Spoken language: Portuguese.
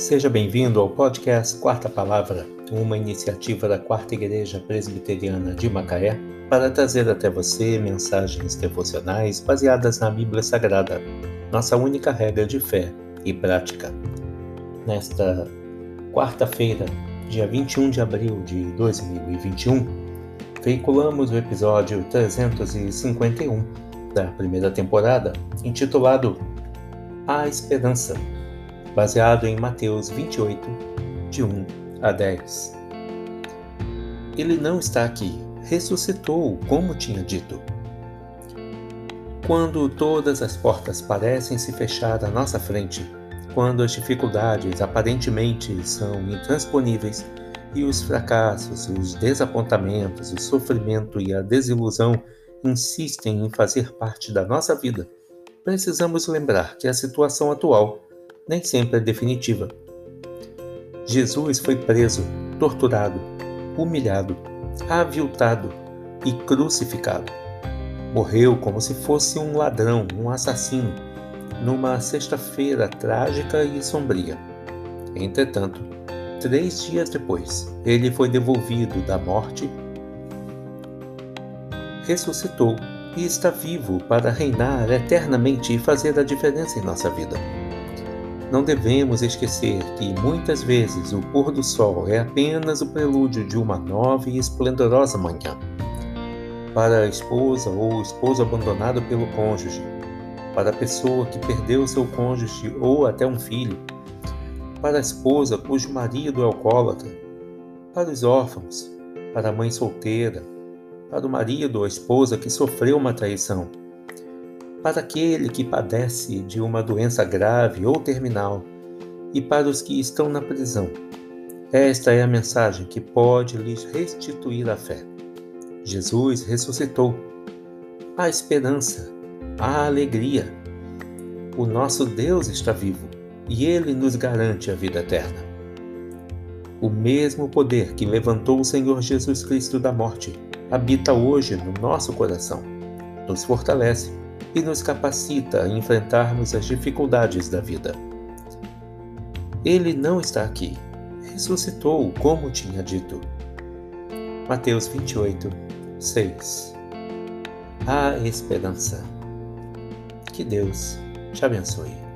Seja bem-vindo ao podcast Quarta Palavra, uma iniciativa da Quarta Igreja Presbiteriana de Macaé para trazer até você mensagens devocionais baseadas na Bíblia Sagrada, nossa única regra de fé e prática. Nesta quarta-feira, dia 21 de abril de 2021, veiculamos o episódio 351 da primeira temporada, intitulado A Esperança baseado em Mateus 28, de 1 a 10. Ele não está aqui, ressuscitou, como tinha dito. Quando todas as portas parecem se fechar à nossa frente, quando as dificuldades aparentemente são intransponíveis e os fracassos, os desapontamentos, o sofrimento e a desilusão insistem em fazer parte da nossa vida, precisamos lembrar que a situação atual nem sempre é definitiva. Jesus foi preso, torturado, humilhado, aviltado e crucificado. Morreu como se fosse um ladrão, um assassino, numa sexta-feira trágica e sombria. Entretanto, três dias depois, ele foi devolvido da morte, ressuscitou e está vivo para reinar eternamente e fazer a diferença em nossa vida. Não devemos esquecer que muitas vezes o pôr do sol é apenas o prelúdio de uma nova e esplendorosa manhã. Para a esposa ou o esposo abandonado pelo cônjuge, para a pessoa que perdeu seu cônjuge ou até um filho, para a esposa cujo marido é alcoólatra, para os órfãos, para a mãe solteira, para o marido ou a esposa que sofreu uma traição para aquele que padece de uma doença grave ou terminal e para os que estão na prisão. Esta é a mensagem que pode lhes restituir a fé. Jesus ressuscitou. A esperança, a alegria. O nosso Deus está vivo e ele nos garante a vida eterna. O mesmo poder que levantou o Senhor Jesus Cristo da morte habita hoje no nosso coração, nos fortalece e nos capacita a enfrentarmos as dificuldades da vida. Ele não está aqui, ressuscitou como tinha dito. Mateus 28, 6 A esperança. Que Deus te abençoe.